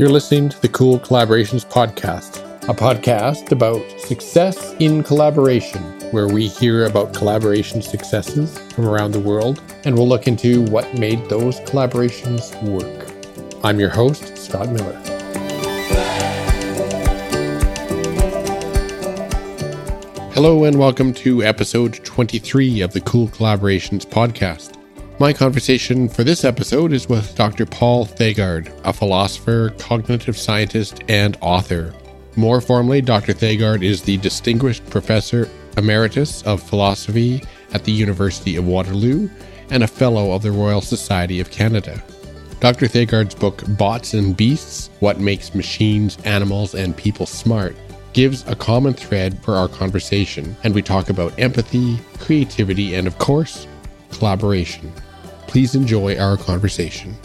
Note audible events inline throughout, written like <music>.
You're listening to the Cool Collaborations Podcast, a podcast about success in collaboration, where we hear about collaboration successes from around the world and we'll look into what made those collaborations work. I'm your host, Scott Miller. Hello, and welcome to episode 23 of the Cool Collaborations Podcast. My conversation for this episode is with Dr. Paul Thagard, a philosopher, cognitive scientist, and author. More formally, Dr. Thagard is the Distinguished Professor Emeritus of Philosophy at the University of Waterloo and a Fellow of the Royal Society of Canada. Dr. Thagard's book, Bots and Beasts What Makes Machines, Animals, and People Smart, gives a common thread for our conversation, and we talk about empathy, creativity, and of course, collaboration. Please enjoy our conversation.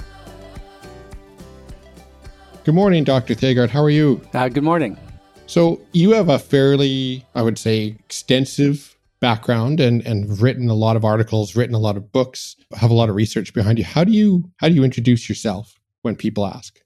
Good morning, Dr. Thagard. How are you? Uh, good morning. So, you have a fairly, I would say, extensive background and, and written a lot of articles, written a lot of books, have a lot of research behind you. How do you how do you introduce yourself when people ask?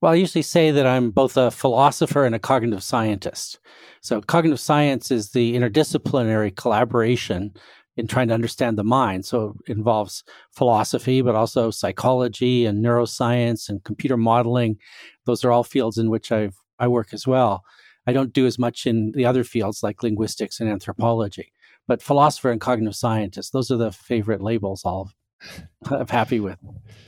Well, I usually say that I'm both a philosopher and a cognitive scientist. So, cognitive science is the interdisciplinary collaboration in trying to understand the mind. So it involves philosophy, but also psychology and neuroscience and computer modeling. Those are all fields in which I I work as well. I don't do as much in the other fields like linguistics and anthropology, but philosopher and cognitive scientist, those are the favorite labels I'm happy with.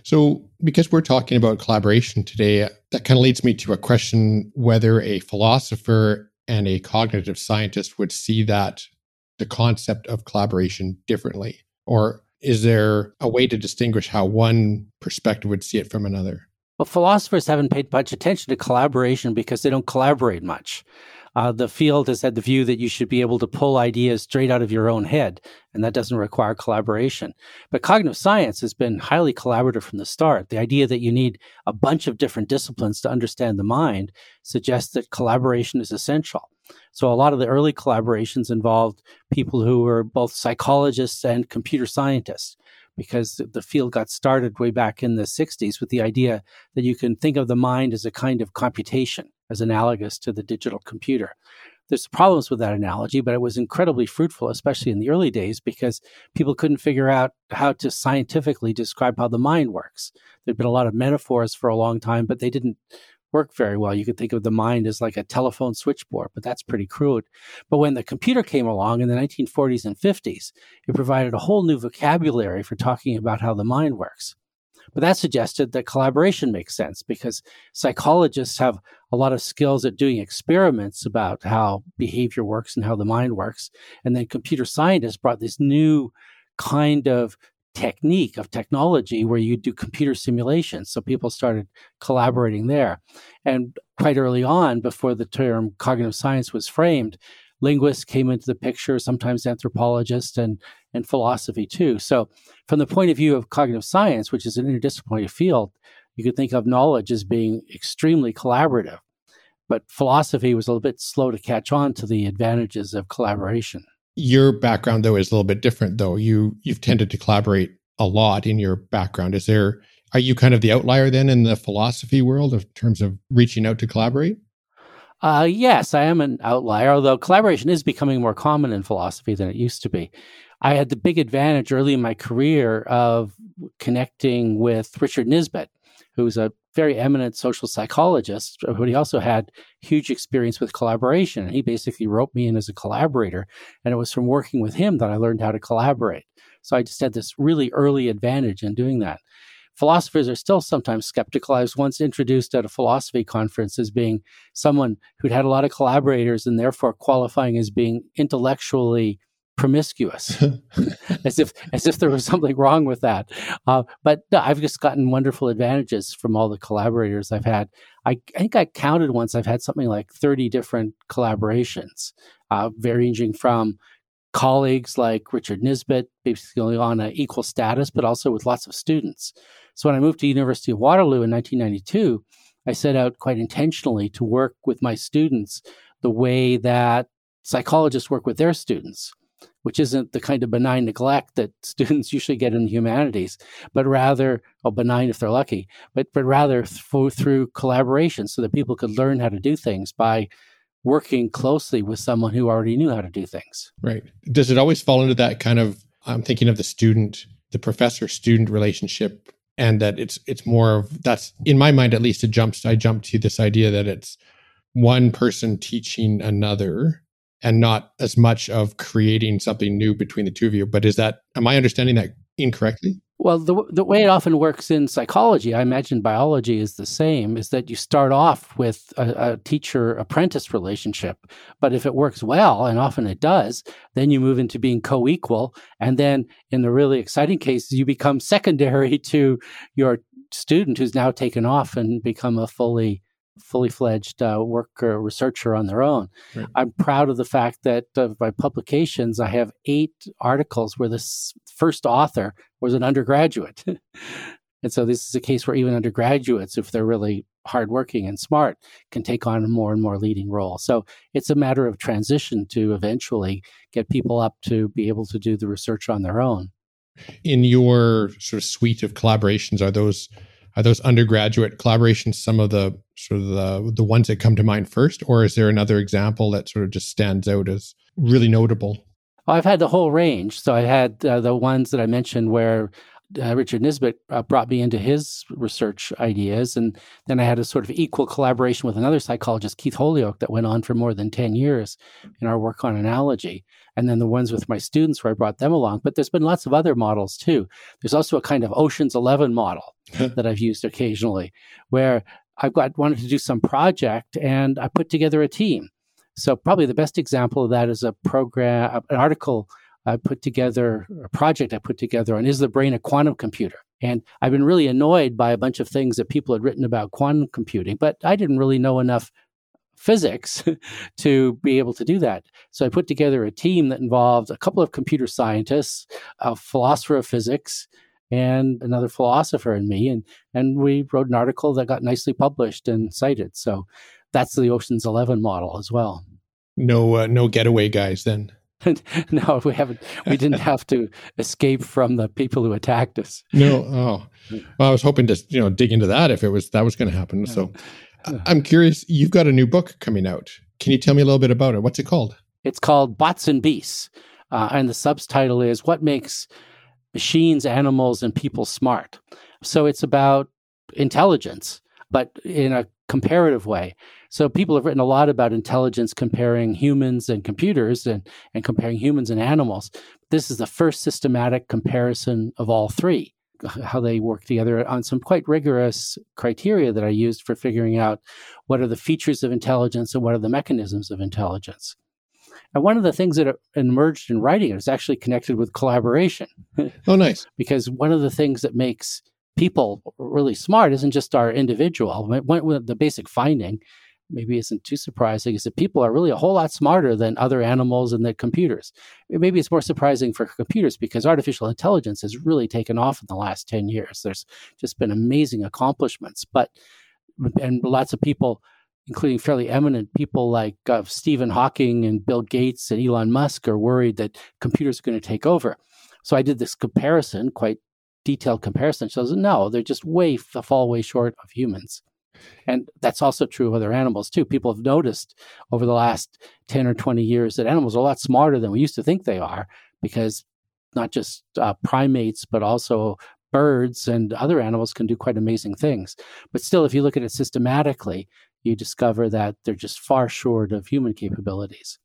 So, because we're talking about collaboration today, that kind of leads me to a question whether a philosopher and a cognitive scientist would see that the concept of collaboration differently? Or is there a way to distinguish how one perspective would see it from another? Well, philosophers haven't paid much attention to collaboration because they don't collaborate much. Uh, the field has had the view that you should be able to pull ideas straight out of your own head, and that doesn't require collaboration. But cognitive science has been highly collaborative from the start. The idea that you need a bunch of different disciplines to understand the mind suggests that collaboration is essential. So a lot of the early collaborations involved people who were both psychologists and computer scientists because the field got started way back in the 60s with the idea that you can think of the mind as a kind of computation as analogous to the digital computer. There's problems with that analogy, but it was incredibly fruitful, especially in the early days, because people couldn't figure out how to scientifically describe how the mind works. There'd been a lot of metaphors for a long time, but they didn't work very well. You could think of the mind as like a telephone switchboard, but that's pretty crude. But when the computer came along in the 1940s and 50s, it provided a whole new vocabulary for talking about how the mind works. But that suggested that collaboration makes sense because psychologists have a lot of skills at doing experiments about how behavior works and how the mind works. And then computer scientists brought this new kind of technique of technology where you do computer simulations. So people started collaborating there. And quite early on, before the term cognitive science was framed, linguists came into the picture, sometimes anthropologists and, and philosophy too. So, from the point of view of cognitive science, which is an interdisciplinary field, you could think of knowledge as being extremely collaborative. But philosophy was a little bit slow to catch on to the advantages of collaboration. Your background though is a little bit different though. You you've tended to collaborate a lot in your background. Is there are you kind of the outlier then in the philosophy world in terms of reaching out to collaborate? Uh, yes, I am an outlier, although collaboration is becoming more common in philosophy than it used to be. I had the big advantage early in my career of connecting with Richard Nisbett, who's a very eminent social psychologist, but he also had huge experience with collaboration. And he basically wrote me in as a collaborator. And it was from working with him that I learned how to collaborate. So I just had this really early advantage in doing that. Philosophers are still sometimes skeptical. I was once introduced at a philosophy conference as being someone who'd had a lot of collaborators and therefore qualifying as being intellectually promiscuous, <laughs> as if as if there was something wrong with that. Uh, but no, I've just gotten wonderful advantages from all the collaborators I've had. I, I think I counted once. I've had something like thirty different collaborations, uh, ranging from colleagues like Richard Nisbett, basically on an equal status, but also with lots of students. So when I moved to University of Waterloo in 1992, I set out quite intentionally to work with my students the way that psychologists work with their students which isn't the kind of benign neglect that <laughs> students usually get in the humanities, but rather, well, benign if they're lucky, but, but rather th- through collaboration so that people could learn how to do things by working closely with someone who already knew how to do things. Right. Does it always fall into that kind of, I'm thinking of the student, the professor student relationship and that it's it's more of that's in my mind at least it jumps i jump to this idea that it's one person teaching another and not as much of creating something new between the two of you. But is that, am I understanding that incorrectly? Well, the, the way it often works in psychology, I imagine biology is the same, is that you start off with a, a teacher apprentice relationship. But if it works well, and often it does, then you move into being co equal. And then in the really exciting cases, you become secondary <laughs> to your student who's now taken off and become a fully fully fledged uh, worker researcher on their own. Right. I'm proud of the fact that of my publications, I have eight articles where the first author was an undergraduate. <laughs> and so this is a case where even undergraduates, if they're really hardworking and smart, can take on a more and more leading role. So it's a matter of transition to eventually get people up to be able to do the research on their own. In your sort of suite of collaborations, are those are those undergraduate collaborations some of the sort of the the ones that come to mind first, or is there another example that sort of just stands out as really notable? I've had the whole range. So I had uh, the ones that I mentioned where uh, Richard Nisbett uh, brought me into his research ideas. And then I had a sort of equal collaboration with another psychologist, Keith Holyoak, that went on for more than 10 years in our work on analogy. And then the ones with my students where I brought them along. But there's been lots of other models too. There's also a kind of Ocean's 11 model <laughs> that I've used occasionally where I've got wanted to do some project and I put together a team. So probably the best example of that is a program, uh, an article I put together, a project I put together on is the brain a quantum computer? And I've been really annoyed by a bunch of things that people had written about quantum computing, but I didn't really know enough physics <laughs> to be able to do that. So I put together a team that involved a couple of computer scientists, a philosopher of physics, and another philosopher and me. And, and we wrote an article that got nicely published and cited. So that's the Ocean's 11 model as well. No, uh, no getaway guys then. <laughs> no, we haven't. We didn't <laughs> have to escape from the people who attacked us. No. Oh, well, I was hoping to you know dig into that if it was that was going to happen. So, I'm curious. You've got a new book coming out. Can you tell me a little bit about it? What's it called? It's called Bots and Beasts, uh, and the subtitle is "What Makes Machines, Animals, and People Smart." So it's about intelligence, but in a comparative way. So people have written a lot about intelligence comparing humans and computers and, and comparing humans and animals. This is the first systematic comparison of all three, how they work together on some quite rigorous criteria that I used for figuring out what are the features of intelligence and what are the mechanisms of intelligence. And one of the things that emerged in writing is actually connected with collaboration. <laughs> Oh, nice. because one of the things that makes people really smart isn't just our individual. The basic finding maybe isn't too surprising is that people are really a whole lot smarter than other animals and the computers. Maybe it's more surprising for computers because artificial intelligence has really taken off in the last 10 years. There's just been amazing accomplishments, but and lots of people including fairly eminent people like uh, Stephen Hawking and Bill Gates and Elon Musk are worried that computers are going to take over. So I did this comparison, quite detailed comparison shows no, they're just way fall way short of humans. And that's also true of other animals too. People have noticed over the last 10 or 20 years that animals are a lot smarter than we used to think they are because not just uh, primates, but also birds and other animals can do quite amazing things. But still, if you look at it systematically, you discover that they're just far short of human capabilities.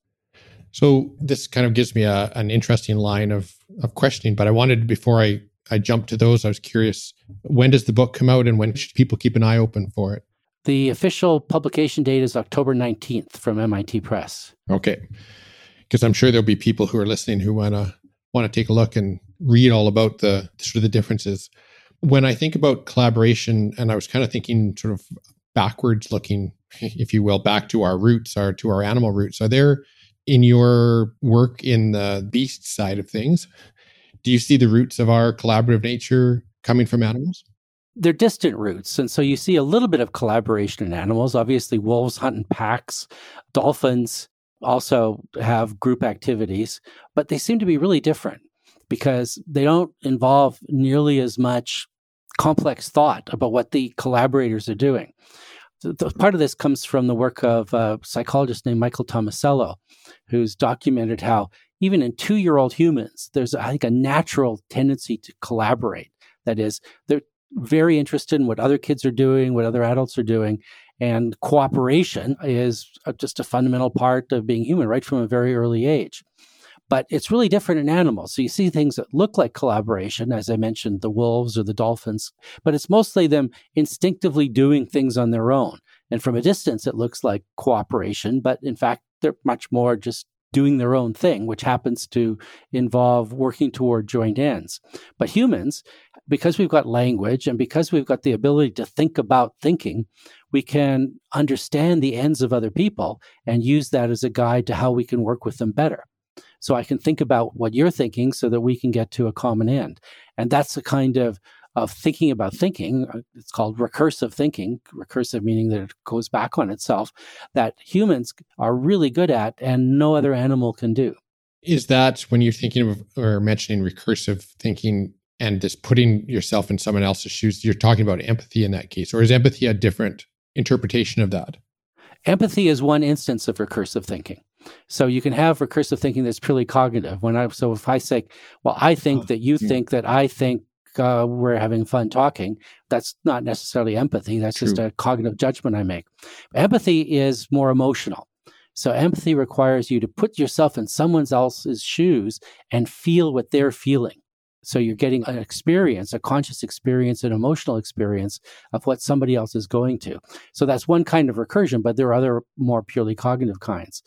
So this kind of gives me a, an interesting line of, of questioning, but I wanted before I I jumped to those. I was curious, when does the book come out and when should people keep an eye open for it? The official publication date is October 19th from MIT Press. Okay. Because I'm sure there'll be people who are listening who want to want to take a look and read all about the sort of the differences. When I think about collaboration, and I was kind of thinking sort of backwards looking, if you will, back to our roots, our to our animal roots. Are there in your work in the beast side of things, do you see the roots of our collaborative nature coming from animals? They're distant roots. And so you see a little bit of collaboration in animals. Obviously, wolves hunt in packs, dolphins also have group activities, but they seem to be really different because they don't involve nearly as much complex thought about what the collaborators are doing. Part of this comes from the work of a psychologist named Michael Tomasello, who's documented how even in two year old humans, there's, I think, a natural tendency to collaborate. That is, they're very interested in what other kids are doing, what other adults are doing. And cooperation is just a fundamental part of being human right from a very early age. But it's really different in animals. So you see things that look like collaboration, as I mentioned, the wolves or the dolphins, but it's mostly them instinctively doing things on their own. And from a distance, it looks like cooperation, but in fact, they're much more just doing their own thing, which happens to involve working toward joint ends. But humans, because we've got language and because we've got the ability to think about thinking, we can understand the ends of other people and use that as a guide to how we can work with them better. So I can think about what you're thinking so that we can get to a common end. And that's the kind of of thinking about thinking. Uh, it's called recursive thinking, recursive meaning that it goes back on itself, that humans are really good at and no other animal can do. Is that when you're thinking of or mentioning recursive thinking and just putting yourself in someone else's shoes, you're talking about empathy in that case? Or is empathy a different interpretation of that? Empathy is one instance of recursive thinking. So you can have recursive thinking that's purely cognitive. When I so if I say, well, I think oh, that you think that I think uh, we're having fun talking, that's not necessarily empathy. That's True. just a cognitive judgment I make. Empathy is more emotional. So empathy requires you to put yourself in someone else's shoes and feel what they're feeling. So you're getting an experience, a conscious experience, an emotional experience of what somebody else is going to. So that's one kind of recursion, but there are other more purely cognitive kinds.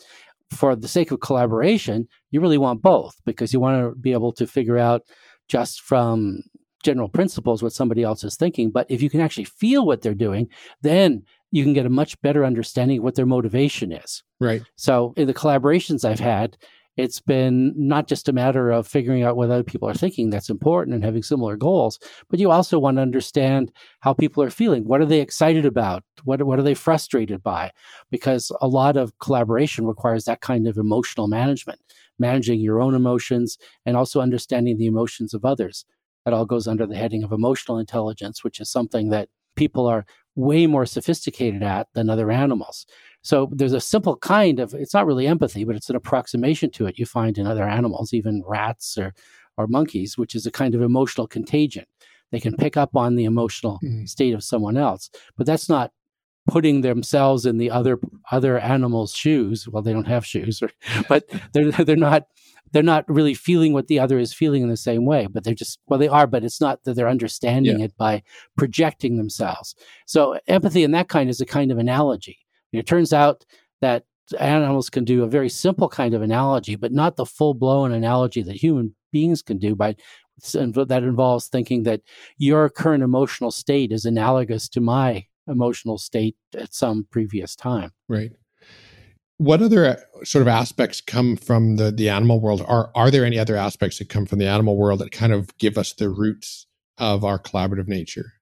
For the sake of collaboration, you really want both because you want to be able to figure out just from general principles what somebody else is thinking. But if you can actually feel what they're doing, then you can get a much better understanding of what their motivation is. Right. So in the collaborations I've had, it's been not just a matter of figuring out what other people are thinking that's important and having similar goals, but you also want to understand how people are feeling. What are they excited about? What, what are they frustrated by? Because a lot of collaboration requires that kind of emotional management, managing your own emotions and also understanding the emotions of others. That all goes under the heading of emotional intelligence, which is something that people are way more sophisticated at than other animals. So there's a simple kind of it's not really empathy, but it's an approximation to it you find in other animals, even rats or or monkeys, which is a kind of emotional contagion. They can pick up on the emotional mm. state of someone else, but that's not putting themselves in the other other animal's shoes. Well, they don't have shoes, or, <laughs> but they're they're not they're not really feeling what the other is feeling in the same way, but they're just, well, they are, but it's not that they're understanding yeah. it by projecting themselves. So empathy in that kind is a kind of analogy. It turns out that animals can do a very simple kind of analogy, but not the full blown analogy that human beings can do by that involves thinking that your current emotional state is analogous to my emotional state at some previous time. Right what other uh, sort of aspects come from the the animal world? Are are there any other aspects that come from the animal world that kind of give us the roots of our collaborative nature?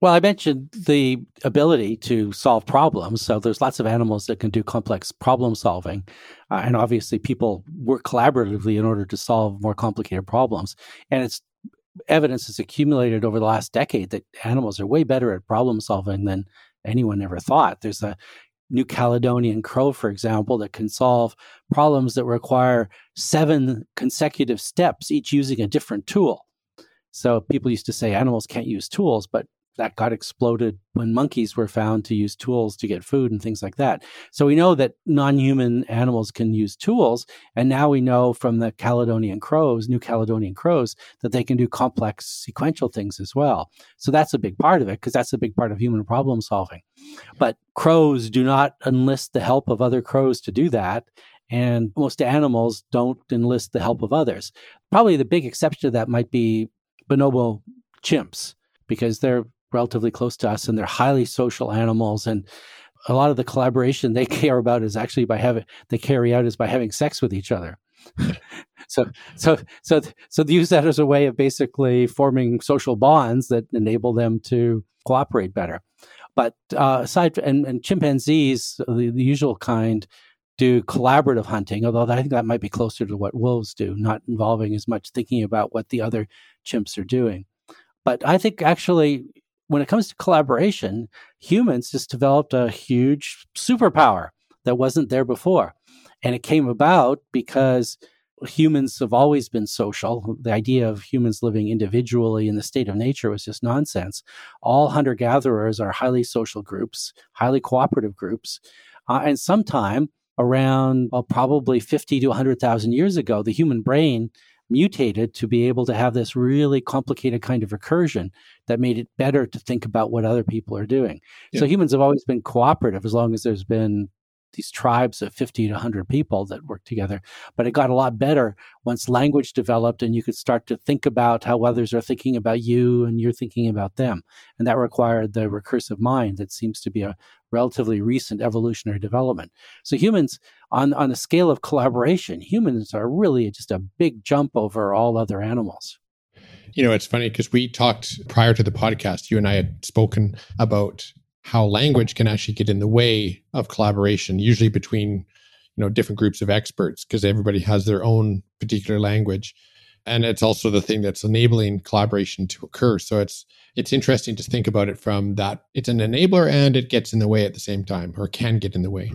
Well i mentioned the ability to solve problems. So there's lots of animals that can do complex problem solving uh, and obviously people work collaboratively in order to solve more complicated problems. And it's evidence has accumulated over the last decade that animals are way better at problem solving than anyone ever thought. There's a New Caledonian crow, for example, that can solve problems that require seven consecutive steps, each using a different tool. So people used to say animals can't use tools, but that got exploded when monkeys were found to use tools to get food and things like that. So we know that non-human animals can use tools, and now we know from the Caledonian crows, New Caledonian crows, that they can do complex sequential things as well. So that's a big part of it because that's a big part of human problem solving. But crows do not enlist the help of other crows to do that. And most animals don't enlist the help of others. Probably the big exception to that might be bonobo chimps because they're relatively close to us and they're highly social animals and a lot of the collaboration they <laughs> care about is actually by having they carry out is by having sex with each other <laughs> so so so so they use that as a way of basically forming social bonds that enable them to cooperate better but uh, aside and, and chimpanzees the, the usual kind do collaborative hunting, although I think that might be closer to what wolves do, not involving as much thinking about what the other chimps are doing. But I think actually, when it comes to collaboration, humans just developed a huge superpower that wasn't there before. And it came about because humans have always been social. The idea of humans living individually in the state of nature was just nonsense. All hunter gatherers are highly social groups, highly cooperative groups. Uh, and sometime around well, probably 50 to 100,000 years ago, the human brain mutated to be able to have this really complicated kind of recursion that made it better to think about what other people are doing. Yeah. So humans have always been cooperative as long as there's been these tribes of 50 to 100 people that work together. But it got a lot better once language developed and you could start to think about how others are thinking about you and you're thinking about them. And that required the recursive mind that seems to be a relatively recent evolutionary development. So humans, on, on the scale of collaboration, humans are really just a big jump over all other animals. You know, it's funny because we talked prior to the podcast, you and I had spoken about how language can actually get in the way of collaboration, usually between you know different groups of experts, because everybody has their own particular language. And it's also the thing that's enabling collaboration to occur. So it's it's interesting to think about it from that it's an enabler and it gets in the way at the same time, or can get in the way.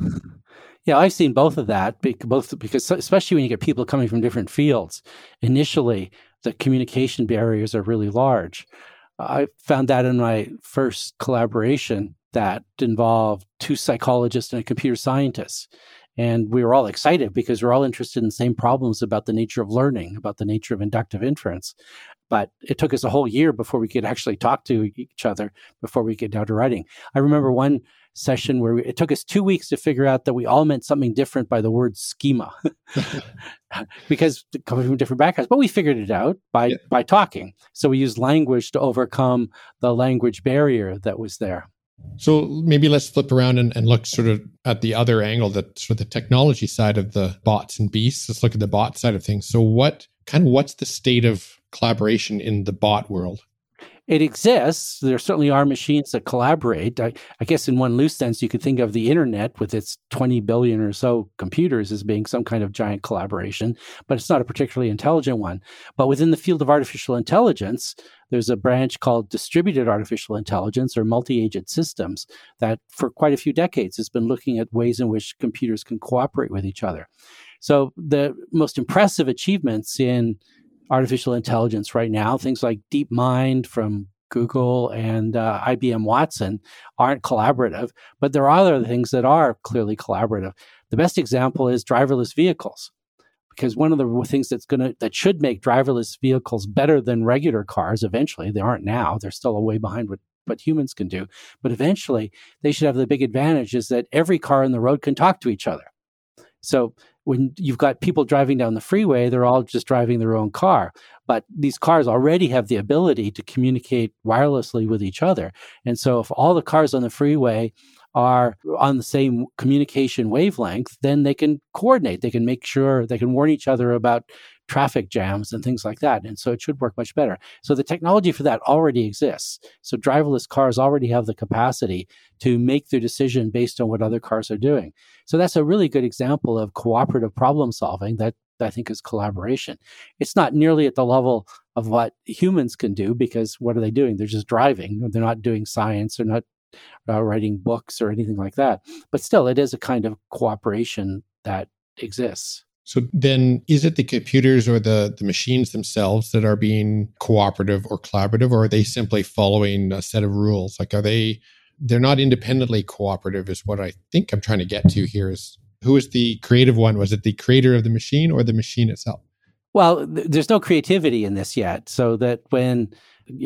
Yeah, I've seen both of that. Both because especially when you get people coming from different fields, initially the communication barriers are really large. I found that in my first collaboration that involved two psychologists and a computer scientist. And we were all excited because we're all interested in the same problems about the nature of learning, about the nature of inductive inference. But it took us a whole year before we could actually talk to each other before we get down to writing. I remember one session where we, it took us two weeks to figure out that we all meant something different by the word schema. <laughs> Because coming from different backgrounds but we figured it out by yeah. by talking. So we used language to overcome the language barrier that was there. So maybe let's flip around and, and, look sort of at the other angle that sort of the technology side of the bots and beasts. Let's look at the bot side of things. So what kind of what's the state of collaboration in the bot world it exists. There certainly are machines that collaborate. I, I, guess in one loose sense, you could think of the internet with its 20 billion or so computers as being some kind of giant collaboration, but it's not a particularly intelligent one. But within the field of artificial intelligence, there's a branch called distributed artificial intelligence or multi agent systems that for quite a few decades has been looking at ways in which computers can cooperate with each other. So the most impressive achievements in artificial intelligence right now. Things like DeepMind from Google and uh, IBM Watson aren't collaborative, but there are other things that are clearly collaborative. The best example is driverless vehicles, because one of the things that's going to that should make driverless vehicles better than regular cars eventually. They aren't now; they're still a way behind what what humans can do, but eventually they should have the big advantage is that every car on the road can talk to each other. So when you've got people driving down the freeway, they're all just driving their own car. But these cars already have the ability to communicate wirelessly with each other. And so if all the cars on the freeway are on the same communication wavelength, then they can coordinate. They can make sure they can warn each other about traffic jams and things like that. And so it should work much better. So the technology for that already exists. So driverless cars already have the capacity to make their decision based on what other cars are doing. So that's a really good example of cooperative problem solving that I think is collaboration. It's not nearly at the level of what humans can do because what are they doing? They're just driving. They're not doing science. They're not uh, writing books or anything like that. But still, it is a kind of cooperation that exists. So then is it the computers or the, the machines themselves that are being cooperative or collaborative, or are they simply following a set of rules? Like are they they're not independently cooperative is what I think I'm trying to get to here is who is the creative one? Was it the creator of the machine or the machine itself? Well, th- there's no creativity in this yet. So that when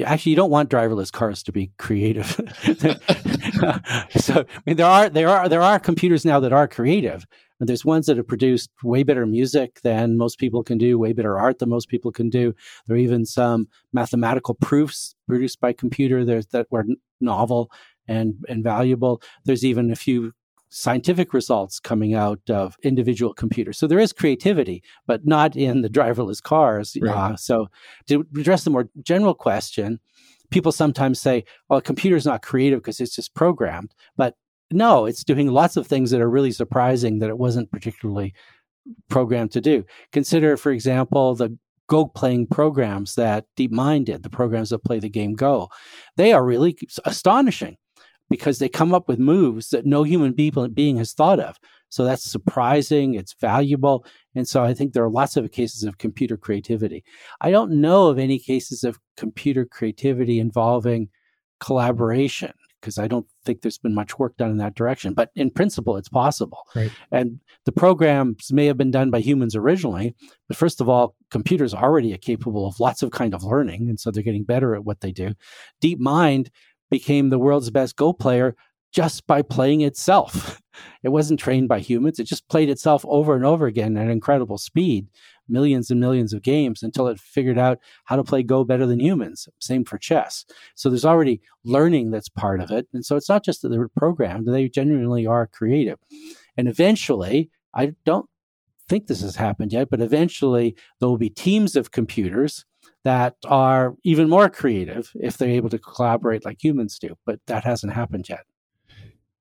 actually you don't want driverless cars to be creative. <laughs> <laughs> so I mean there are there are there are computers now that are creative, there's ones that have produced way better music than most people can do, way better art than most people can do. There are even some mathematical proofs produced by computer there's, that were novel and, and valuable. There's even a few scientific results coming out of individual computers. So there is creativity, but not in the driverless cars. Right. Uh, so to address the more general question, people sometimes say, well, a computer's not creative because it's just programmed. But No, it's doing lots of things that are really surprising that it wasn't particularly programmed to do. Consider, for example, the Go playing programs that DeepMind did, the programs that play the game Go. They are really astonishing because they come up with moves that no human being has thought of. So that's surprising, it's valuable. And so I think there are lots of cases of computer creativity. I don't know of any cases of computer creativity involving collaboration because I don't think there's been much work done in that direction. But in principle, it's possible. Right. And the programs may have been done by humans originally, but first of all, computers already are capable of lots of kind of learning, and so they're getting better at what they do. DeepMind became the world's best Go player just by playing itself. <laughs> It wasn't trained by humans. It just played itself over and over again at incredible speed, millions and millions of games until it figured out how to play Go better than humans. Same for chess. So there's already learning that's part of it. And so it's not just that they're programmed, they genuinely are creative. And eventually, I don't think this has happened yet, but eventually there will be teams of computers that are even more creative if they're able to collaborate like humans do. But that hasn't happened yet.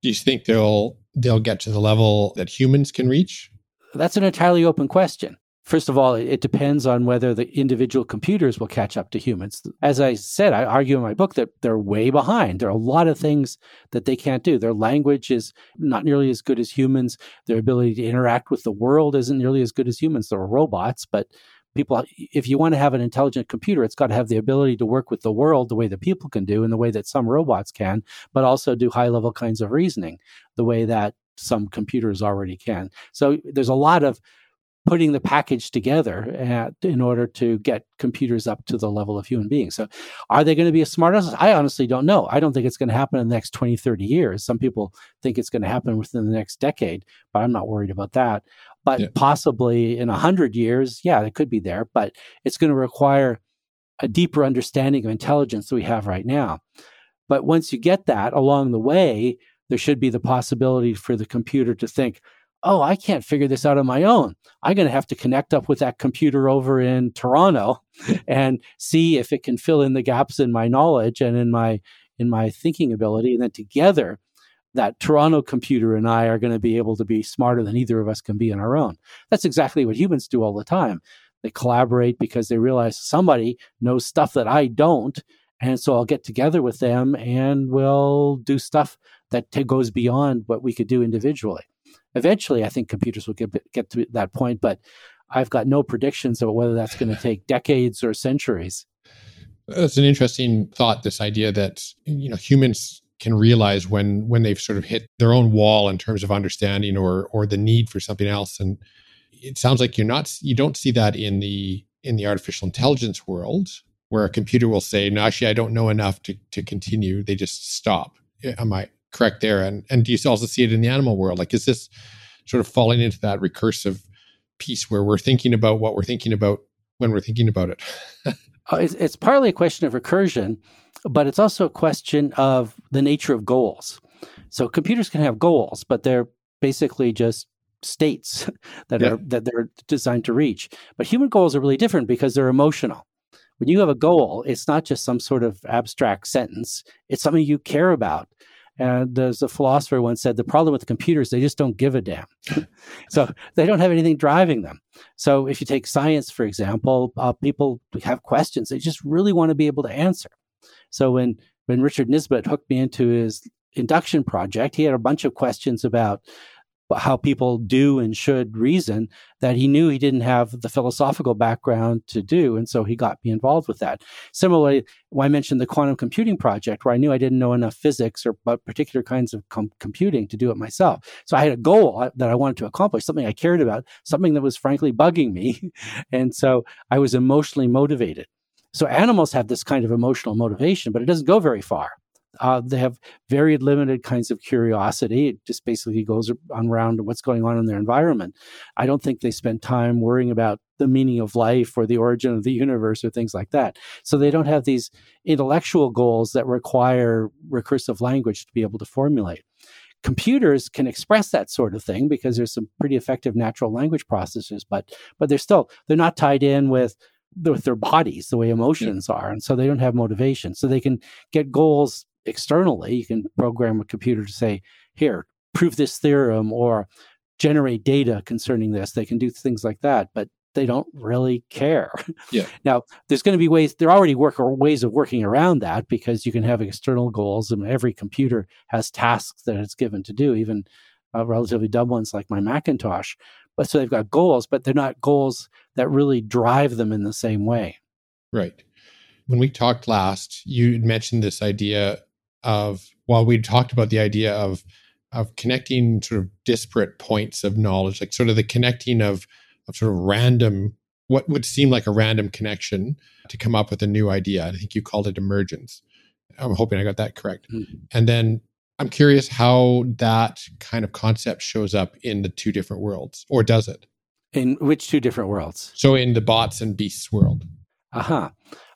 Do you think they'll they'll get to the level that humans can reach? That's an entirely open question. First of all, it depends on whether the individual computers will catch up to humans. As I said, I argue in my book that they're way behind. There are a lot of things that they can't do. Their language is not nearly as good as humans. Their ability to interact with the world isn't nearly as good as humans. They're robots, but people if you want to have an intelligent computer it's got to have the ability to work with the world the way that people can do and the way that some robots can but also do high level kinds of reasoning the way that some computers already can so there's a lot of putting the package together at, in order to get computers up to the level of human beings. So, are they going to be as smart as us? I honestly don't know. I don't think it's going to happen in the next 20, 30 years. Some people think it's going to happen within the next decade, but I'm not worried about that. But yeah. possibly in 100 years, yeah, it could be there, but it's going to require a deeper understanding of intelligence that we have right now. But once you get that along the way, there should be the possibility for the computer to think, oh, I can't figure this out on my own. I'm going to have to connect up with that computer over in Toronto <laughs> and see if it can fill in the gaps in my knowledge and in my in my thinking ability. And then together, that Toronto computer and I are going to be able to be smarter than either of us can be on our own. That's exactly what humans do all the time. They collaborate because they realize somebody knows stuff that I don't. And so I'll get together with them and we'll do stuff that t- goes beyond what we could do individually eventually, I think computers will get get to that point, but I've got no predictions about whether that's going to take decades or centuries. That's an interesting thought. This idea that you know humans can realize when when they've sort of hit their own wall in terms of understanding or or the need for something else, and it sounds like you're not you don't see that in the in the artificial intelligence world where a computer will say, "No, actually, I don't know enough to to continue." They just stop. Eh, am I correct there? And and do you also see it in the animal world? Like, is this sort of falling into that recursive piece where we're thinking about what we're thinking about when we're thinking about it? <laughs> Uh, it's, it's partly a question of recursion, but it's also a question of the nature of goals. So computers can have goals, but they're basically just states <laughs> that yeah. are that they're designed to reach. But human goals are really different because they're emotional. When you have a goal, it's not just some sort of abstract sentence, it's something you care about. And as a philosopher once said, the problem with computers, they just don't give a damn. <laughs> so they don't have anything driving them. So if you take science, for example, uh, people have questions they just really want to be able to answer. So when, when Richard Nisbett hooked me into his induction project, he had a bunch of questions about how people do and should reason that he knew he didn't have the philosophical background to do. And so he got me involved with that. Similarly, when I mentioned the quantum computing project, where I knew I didn't know enough physics or about particular kinds of com- computing to do it myself. So I had a goal uh, that I wanted to accomplish, something I cared about, something that was frankly bugging me. <laughs> and so I was emotionally motivated. So animals have this kind of emotional motivation, but it doesn't go very far. Uh, they have very limited kinds of curiosity. It just basically goes around what's going on in their environment. I don't think they spend time worrying about the meaning of life or the origin of the universe or things like that. So they don't have these intellectual goals that require recursive language to be able to formulate. Computers can express that sort of thing because there's some pretty effective natural language processors, but but they're still they're not tied in with with their bodies the way emotions yeah. are and so they don't have motivation so they can get goals externally. You can program a computer to say, here, prove this theorem or generate data concerning this. They can do things like that, but they don't really care. Yeah. <laughs> Now, there's going to be ways, there are already work ways of working around that because you can have external goals and every computer has tasks that it's given to do, even uh, relatively dumb ones like my Macintosh. But so they've got goals, but they're not goals that really drive them in the same way. Right. When we talked last, you mentioned this idea of, while we talked about the idea of of connecting sort of disparate points of knowledge, like sort of the connecting of of sort of random, what would seem like a random connection to come up with a new idea. I think you called it emergence. I'm hoping I got that correct. Mm-hmm. And then I'm curious how that kind of concept shows up in the two different worlds, or does it? In which two different worlds? So in the bots and beasts world. Uh huh.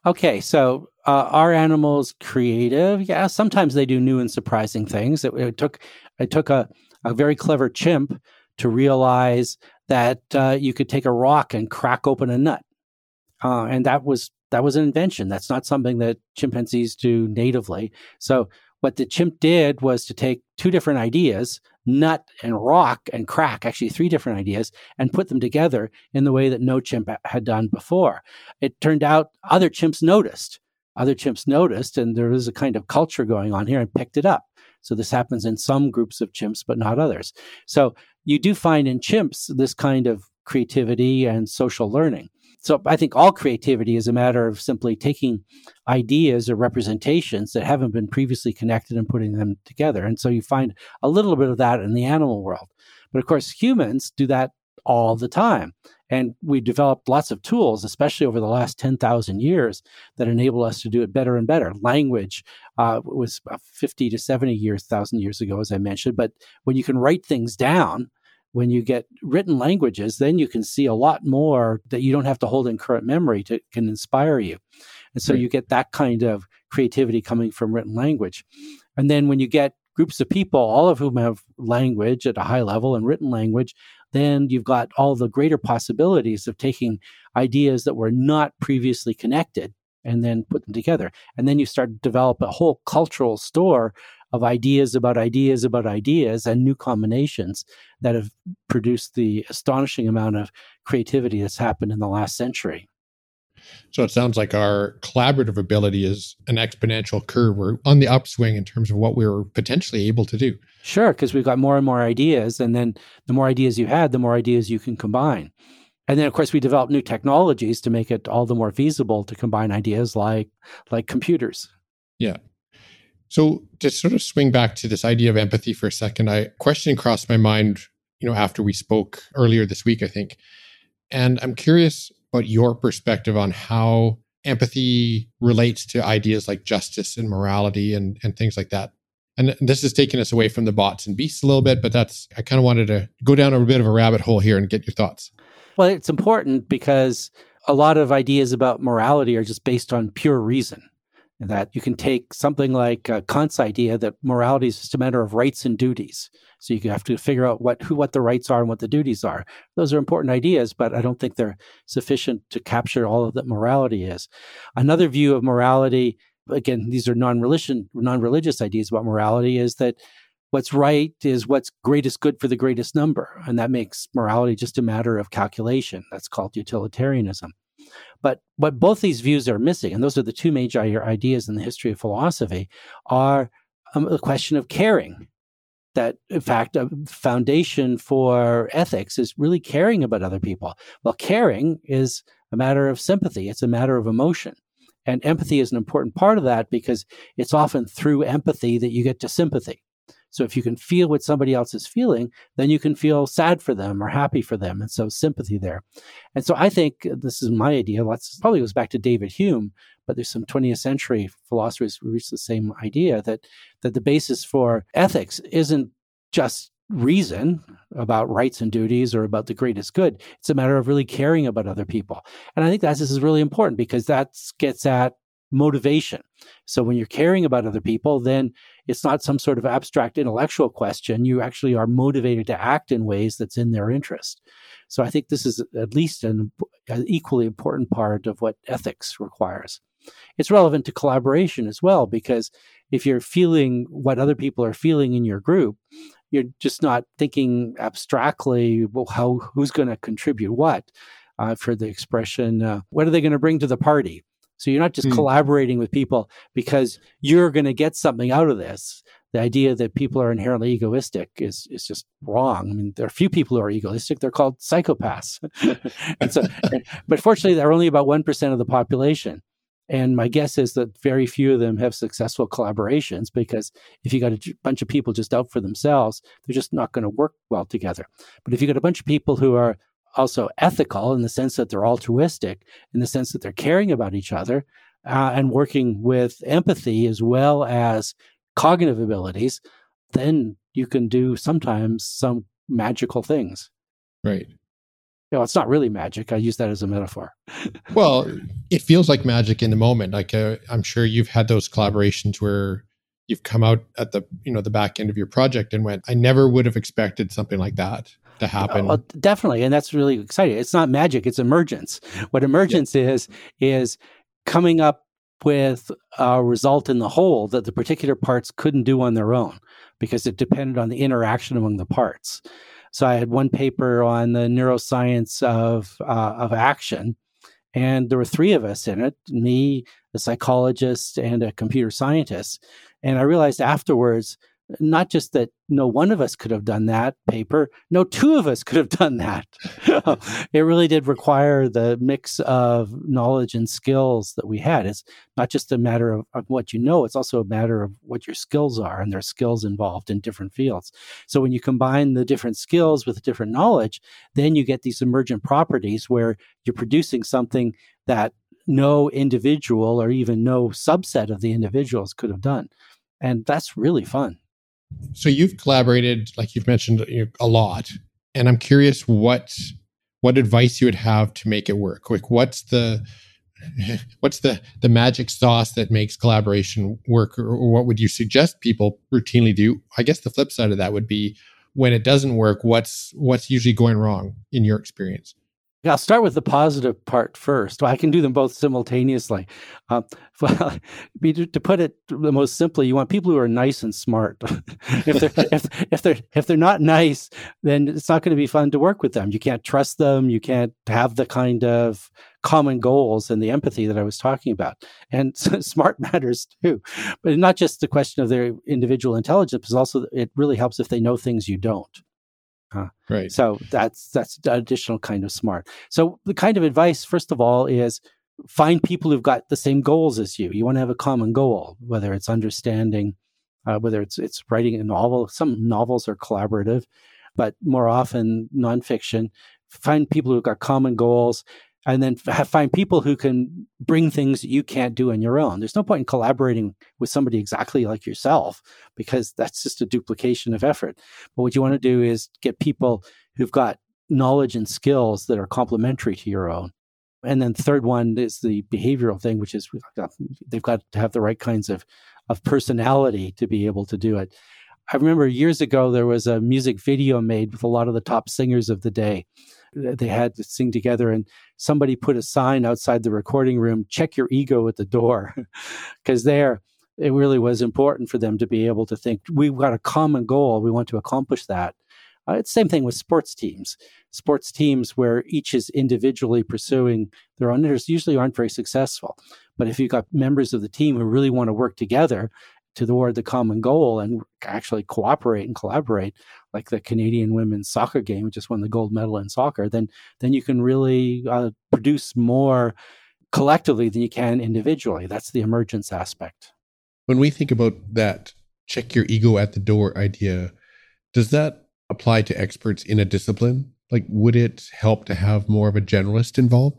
Okay, so uh, are animals creative? Yeah, sometimes they do new and surprising things. It, it took it took a, a very clever chimp to realize that uh, you could take a rock and crack open a nut, uh, and that was that was an invention. That's not something that chimpanzees do natively. So what the chimp did was to take two different ideas, nut and rock and crack, actually three different ideas, and put them together in the way that no chimp had done before. It turned out other chimps noticed. Other chimps noticed, and there was a kind of culture going on here and picked it up. So this happens in some groups of chimps, but not others. So you do find in chimps this kind of creativity and social learning. So I think all creativity is a matter of simply taking ideas or representations that haven't been previously connected and putting them together. And so you find a little bit of that in the animal world. But of course, humans do that all the time. And we developed lots of tools, especially over the last 10,000 years, that enable us to do it better and better. Language uh, was 50 to 70 years, thousand years ago, as I mentioned. But when you can write things down, when you get written languages, then you can see a lot more that you don't have to hold in current memory to can inspire you. And so right. you get that kind of creativity coming from written language. And then when you get groups of people, all of whom have language at a high level and written language, then you've got all the greater possibilities of taking ideas that were not previously connected and then put them together. And then you start to develop a whole cultural store of ideas about ideas about ideas and new combinations that have produced the astonishing amount of creativity that's happened in the last century. So it sounds like our collaborative ability is an exponential curve. We're on the upswing in terms of what we are potentially able to do. Sure, because we've got more and more ideas. And then the more ideas you had, the more ideas you can combine. And then, of course, we develop new technologies to make it all the more feasible to combine ideas like like computers. Yeah. So to sort of swing back to this idea of empathy for a second, I question crossed my mind, you know, after we spoke earlier this week, I think. And I'm curious about your perspective on how empathy relates to ideas like justice and morality and, and things like that. And this is taking us away from the bots and beasts a little bit, but that's, I kind of wanted to go down a bit of a rabbit hole here and get your thoughts. Well, it's important because a lot of ideas about morality are just based on pure reason. That you can take something like uh, Kant's idea that morality is just a matter of rights and duties. So you have to figure out what who what the rights are and what the duties are. Those are important ideas, but I don't think they're sufficient to capture all of that morality is. Another view of morality, again, these are non-religion, non-religious ideas about morality, is that what's right is what's greatest good for the greatest number. And that makes morality just a matter of calculation. That's called utilitarianism. But what both these views are missing, and those are the two major ideas in the history of philosophy, are um, the question of caring. That, in fact, a foundation for ethics is really caring about other people. Well, caring is a matter of sympathy, it's a matter of emotion. And empathy is an important part of that because it's often through empathy that you get to sympathy. So if you can feel what somebody else is feeling, then you can feel sad for them or happy for them. And so sympathy there. And so I think this is my idea. Let's probably goes back to David Hume, but there's some 20th century philosophers who reached the same idea that that the basis for ethics isn't just reason about rights and duties or about the greatest good. It's a matter of really caring about other people. And I think that this is really important because that gets at motivation. So when you're caring about other people, then it's not some sort of abstract intellectual question. You actually are motivated to act in ways that's in their interest. So I think this is at least an, an equally important part of what ethics requires. It's relevant to collaboration as well because if you're feeling what other people are feeling in your group, you're just not thinking abstractly, well, how who's going to contribute what. Uh, for the expression, uh, what are they going to bring to the party? So you're not just mm. collaborating with people because you're going to get something out of this. The idea that people are inherently egoistic is is just wrong. I mean, there are few people who are egoistic; they're called psychopaths. <laughs> and so, but fortunately, they're only about one percent of the population. And my guess is that very few of them have successful collaborations because if you got a bunch of people just out for themselves, they're just not going to work well together. But if you got a bunch of people who are also ethical in the sense that they're altruistic, in the sense that they're caring about each other uh, and working with empathy as well as cognitive abilities, then you can do sometimes some magical things. Right. You know, it's not really magic. I use that as a metaphor. <laughs> well, it feels like magic in the moment. Like uh, I'm sure you've had those collaborations where you've come out at the you know the back end of your project and went, I never would have expected something like that to happen. Well, definitely, and that's really exciting. It's not magic; it's emergence. What emergence yeah. is is coming up with a result in the whole that the particular parts couldn't do on their own because it depended on the interaction among the parts. So I had one paper on the neuroscience of uh, of action, and there were three of us in it: me, a psychologist, and a computer scientist. And I realized afterwards not just that no one of us could have done that paper, no two of us could have <laughs> done that. <laughs> it really did require the mix of knowledge and skills that we had. It's not just a matter of, of, what you know, it's also a matter of what your skills are, and there's skills involved in different fields. So when you combine the different skills with different knowledge, then you get these emergent properties where you're producing something that no individual or even no subset of the individuals could have done. And that's really fun. So you've collaborated, like you've mentioned, you know, a lot, and I'm curious what what advice you would have to make it work. Like, what's the <laughs> what's the the magic sauce that makes collaboration work, or, or what would you suggest people routinely do? I guess the flip side of that would be when it doesn't work. What's what's usually going wrong in your experience? I'll start with the positive part first. Well, I can do them both simultaneously. Uh, <laughs> well, to put it the most simply, you want people who are nice and smart. <laughs> if they're if, if they're if they're not nice, then it's not going to be fun to work with them. You can't trust them. You can't have the kind of common goals and the empathy that I was talking about. And <laughs> smart matters too, but not just the question of their individual intelligence, but also it really helps if they know things you don't. Uh, right. So that's that's additional kind of smart. So the kind of advice, first of all, is find people who've got the same goals as you. You want to have a common goal, whether it's understanding, uh, whether it's it's writing a novel. Some novels are collaborative, but more often nonfiction. Find people who've got common goals and then f- find people who can bring things that you can't do on your own. There's no point in collaborating with somebody exactly like yourself because that's just a duplication of effort. But what you want to do is get people who've got knowledge and skills that are complementary to your own. And then third one is the behavioral thing, which is they've got to have the right kinds of of personality to be able to do it. I remember years ago there was a music video made with a lot of the top singers of the day they had to sing together and somebody put a sign outside the recording room check your ego at the door <laughs> because there it really was important for them to be able to think we've got a common goal we want to accomplish that. Uh, it's the same thing with sports teams. Sports teams where each is individually pursuing their own interests usually aren't very successful. But if you've got members of the team who really want to work together toward the common goal and actually cooperate and collaborate, like the Canadian women's soccer game, which just won the gold medal in soccer, then then you can really uh, produce more collectively than you can individually. That's the emergence aspect. When we think about that check your ego at the door idea, does that apply to experts in a discipline? Like, would it help to have more of a generalist involved?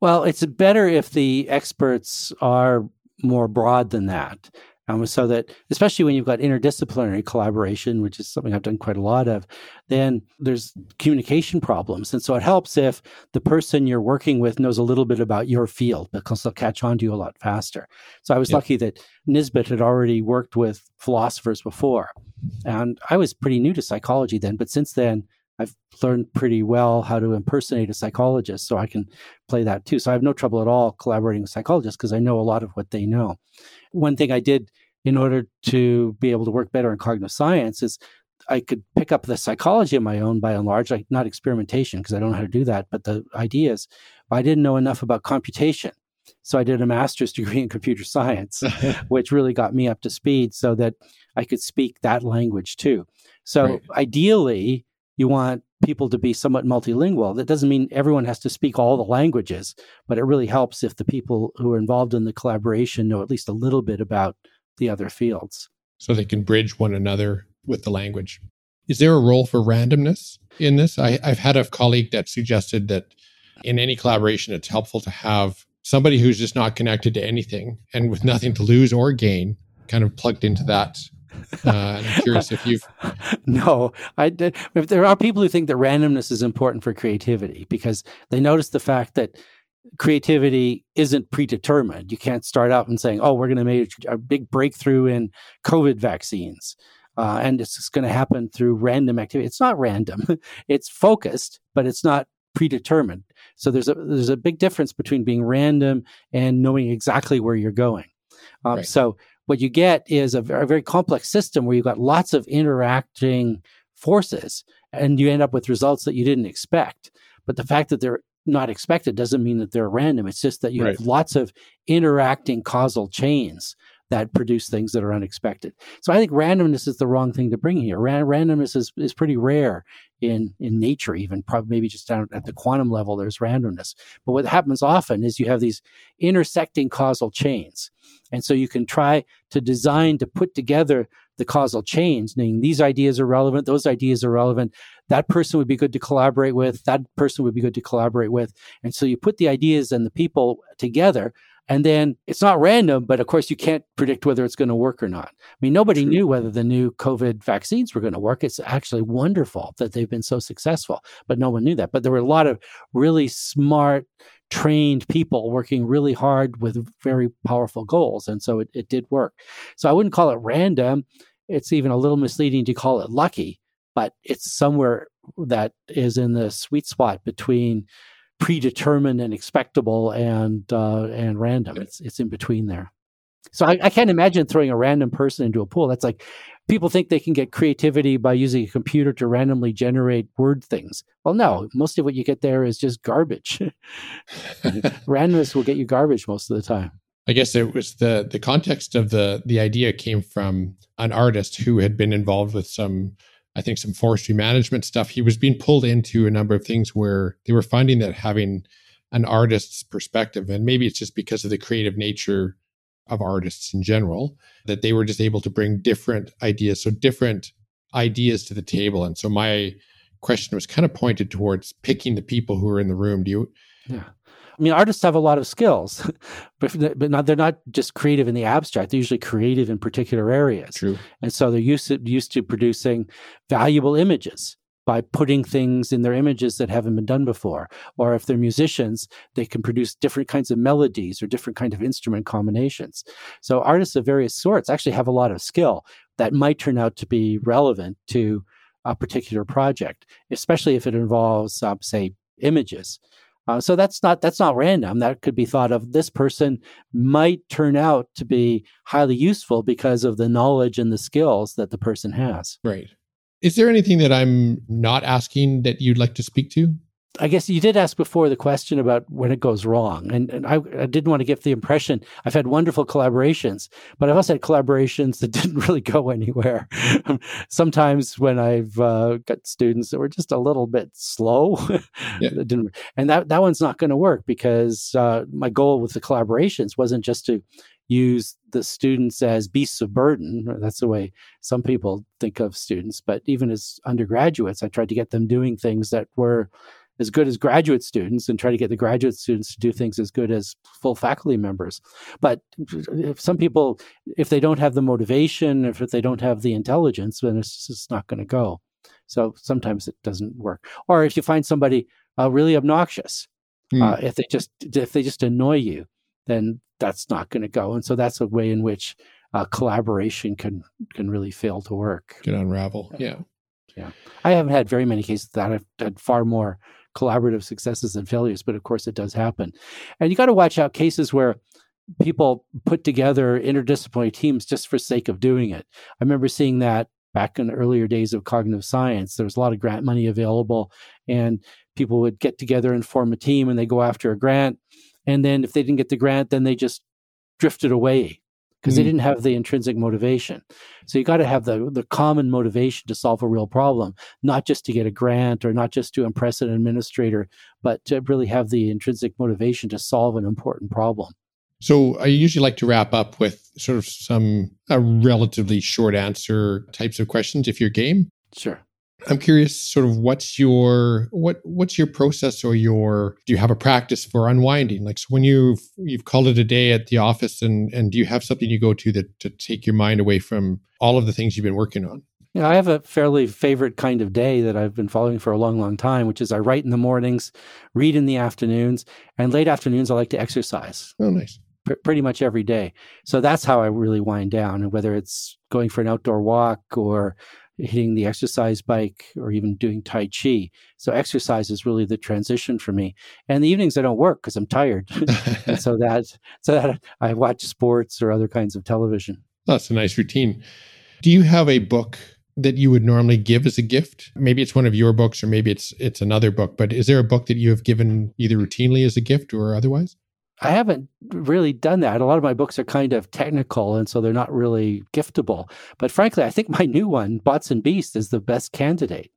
Well, it's better if the experts are more broad than that. Um, so that, especially when you've got interdisciplinary collaboration, which is something I've done quite a lot of, then there's communication problems. And so it helps if the person you're working with knows a little bit about your field because they'll catch on to you a lot faster. So I was yeah. lucky that Nisbett had already worked with philosophers before. And I was pretty new to psychology then, but since then, I've learned pretty well how to impersonate a psychologist, so I can play that too. So I have no trouble at all collaborating with psychologists because I know a lot of what they know. One thing I did in order to be able to work better in cognitive science is I could pick up the psychology of my own by and large, like not experimentation because I don't know how to do that, but the ideas. I didn't know enough about computation. So I did a master's <laughs> degree in computer science, <laughs> which really got me up to speed so that I could speak that language too. So right. ideally, you want people to be somewhat multilingual. That doesn't mean everyone has to speak all the languages, but it really helps if the people who are involved in the collaboration know at least a little bit about the other fields. So they can bridge one another with the language. Is there a role for randomness in this? I, I've had a colleague that suggested that in any collaboration, it's helpful to have somebody who's just not connected to anything and with nothing to lose or gain kind of plugged into that uh, I'm curious if you've. <laughs> no, I did. If there are people who think that randomness is important for creativity because they notice the fact that creativity isn't predetermined. You can't start out and saying, "Oh, we're going to make a big breakthrough in COVID vaccines." Uh, and it's just going to happen through random activity. It's not random; <laughs> it's focused, but it's not predetermined. So there's a there's a big difference between being random and knowing exactly where you're going. Um, right. So what you get is a very, a very complex system where you've got lots of interacting forces and you end up with results that you didn't expect. But the fact that they're not expected doesn't mean that they're random. It's just that you right. have lots of interacting causal chains that produce things that are unexpected. So I think randomness is the wrong thing to bring here. Ran- randomness is, is pretty rare in in nature, even probably maybe just down at the quantum level, there's randomness. But what happens often is you have these intersecting causal chains. And so you can try to design to put together the causal chains, meaning these ideas are relevant, those ideas are relevant. That person would be good to collaborate with, that person would be good to collaborate with. And so you put the ideas and the people together and then it's not random, but of course you can't predict whether it's going to work or not. I mean, nobody True. knew whether the new COVID vaccines were going to work. It's actually wonderful that they've been so successful, but no one knew that. But there were a lot of really smart, trained people working really hard with very powerful goals. And so it, it did work. So I wouldn't call it random. It's even a little misleading to call it lucky, but it's somewhere that is in the sweet spot between predetermined and expectable and uh, and random. It's it's in between there. So I, I, can't imagine throwing a random person into a pool. That's like people think they can get creativity by using a computer to randomly generate word things. Well, no, most of what you get there is just garbage. <laughs> Randomness will get you garbage most of the time. I guess it was the the context of the the idea came from an artist who had been involved with some I think some forestry management stuff. He was being pulled into a number of things where they were finding that having an artist's perspective, and maybe it's just because of the creative nature of artists in general, that they were just able to bring different ideas, so different ideas to the table. And so my question was kind of pointed towards picking the people who are in the room. Do you? Yeah. I mean, artists have a lot of skills, <laughs> but but not, they're not just creative in the abstract. They're usually creative in particular areas. True. And so they're used to used to producing valuable images by putting things in their images that haven't been done before. Or if they're musicians, they can produce different kinds of melodies or different kind of instrument combinations. So artists of various sorts actually have a lot of skill that might turn out to be relevant to a particular project, especially if it involves, uh, say, images. Uh, so that's not that's not random. That could be thought of. This person might turn out to be highly useful because of the knowledge and the skills that the person has. Right. Is there anything that I'm not asking that you'd like to speak to? I guess you did ask before the question about when it goes wrong. And, and I, I, didn't want to give the impression I've had wonderful collaborations, but I've also had collaborations that <laughs> didn't really go anywhere. <laughs> Sometimes when I've uh, got students that were just a little bit slow, <laughs> yeah. didn't, and that, that one's not going to work because uh, my goal with the collaborations wasn't just to use the students as beasts of burden. That's the way some people think of students. But even as undergraduates, I tried to get them doing things that were as good as graduate students and try to get the graduate students to do things as good as full faculty members. But if some people, if they don't have the motivation, if they don't have the intelligence, then it's just not going to go. So sometimes it doesn't work. Or if you find somebody uh, really obnoxious, mm. uh, if they just if they just annoy you, then that's not going to go. And so that's a way in which uh, collaboration can can really fail to work. Can unravel. Yeah. Yeah. I haven't had very many cases that I've had far more collaborative successes and failures, but of course it does happen. And you got to watch out cases where people put together interdisciplinary teams just for sake of doing it. I remember seeing that back in the earlier days of cognitive science. There was a lot of grant money available, and people would get together and form a team and they go after a grant. And then if they didn't get the grant, then they just drifted away because mm. they didn't have the intrinsic motivation. So you got to have the the common motivation to solve a real problem, not just to get a grant or not just to impress an administrator, but to really have the intrinsic motivation to solve an important problem. So I usually like to wrap up with sort of some a relatively short answer types of questions if you're game. Sure. I'm curious sort of what's your what what's your process or your do you have a practice for unwinding? Like so when you've you've called it a day at the office and and do you have something you go to that to take your mind away from all of the things you've been working on? Yeah, I have a fairly favorite kind of day that I've been following for a long, long time, which is I write in the mornings, read in the afternoons, and late afternoons I like to exercise. Oh, nice pr- pretty much every day. So that's how I really wind down. And whether it's going for an outdoor walk or hitting the exercise bike or even doing Tai Chi. So exercise is really the transition for me. And the evenings I don't work because I'm tired. <laughs> so that so that I watch sports or other kinds of television. That's a nice routine. Do you have a book that you would normally give as a gift? Maybe it's one of your books or maybe it's it's another book, but is there a book that you have given either routinely as a gift or otherwise? I haven't really done that. A lot of my books are kind of technical, and so they're not really giftable. But frankly, I think my new one, Bots and Beasts, is the best candidate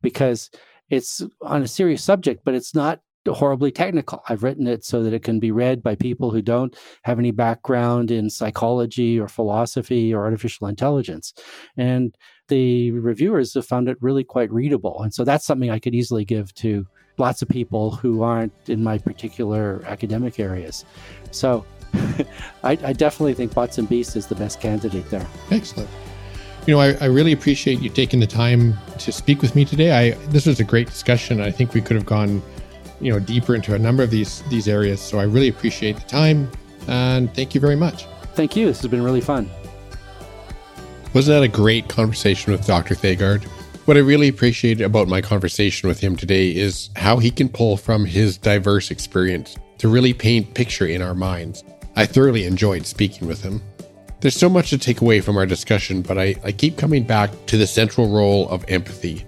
because it's on a serious subject, but it's not horribly technical. I've written it so that it can be read by people who don't have any background in psychology or philosophy or artificial intelligence. And the reviewers have found it really quite readable. And so that's something I could easily give to lots of people who aren't in my particular academic areas. So <laughs> I, I, definitely think Bots and Beasts is the best candidate there. Excellent. You know, I, I, really appreciate you taking the time to speak with me today. I this was a great discussion. I think we could have gone, you know, deeper into a number of these these areas. So I really appreciate the time and thank you very much. Thank you. This has been really fun. Wasn't that a great conversation with Dr. Thagard? What I really appreciate about my conversation with him today is how he can pull from his diverse experience to really paint picture in our minds. I thoroughly enjoyed speaking with him. There's so much to take away from our discussion, but I, I keep coming back to the central role of empathy,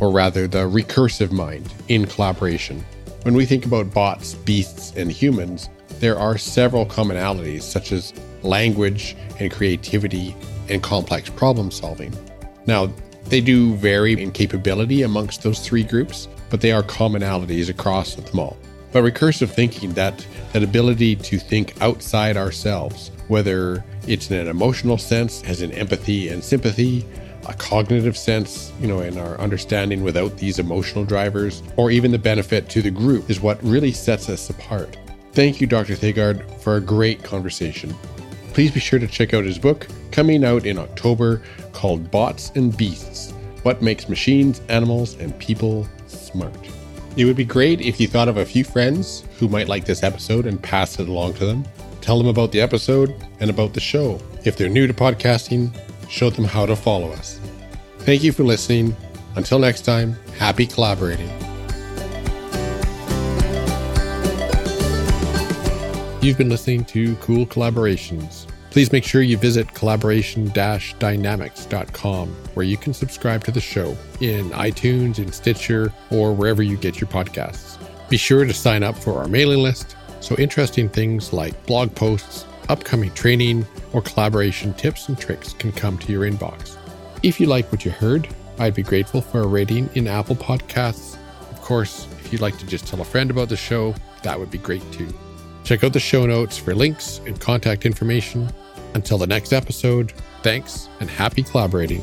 or rather the recursive mind, in collaboration. When we think about bots, beasts, and humans, there are several commonalities such as language and creativity and complex problem solving. Now, they do vary in capability amongst those three groups, but they are commonalities across them all. But recursive thinking, that, that ability to think outside ourselves, whether it's in an emotional sense, as in empathy and sympathy, a cognitive sense, you know, in our understanding without these emotional drivers, or even the benefit to the group, is what really sets us apart. Thank you, Dr. Thagard, for a great conversation. Please be sure to check out his book, coming out in October, called Bots and Beasts What Makes Machines, Animals, and People Smart. It would be great if you thought of a few friends who might like this episode and pass it along to them. Tell them about the episode and about the show. If they're new to podcasting, show them how to follow us. Thank you for listening. Until next time, happy collaborating. You've been listening to Cool Collaborations. Please make sure you visit collaboration dynamics.com where you can subscribe to the show in iTunes, in Stitcher, or wherever you get your podcasts. Be sure to sign up for our mailing list so interesting things like blog posts, upcoming training, or collaboration tips and tricks can come to your inbox. If you like what you heard, I'd be grateful for a rating in Apple Podcasts. Of course, if you'd like to just tell a friend about the show, that would be great too. Check out the show notes for links and contact information. Until the next episode, thanks and happy collaborating.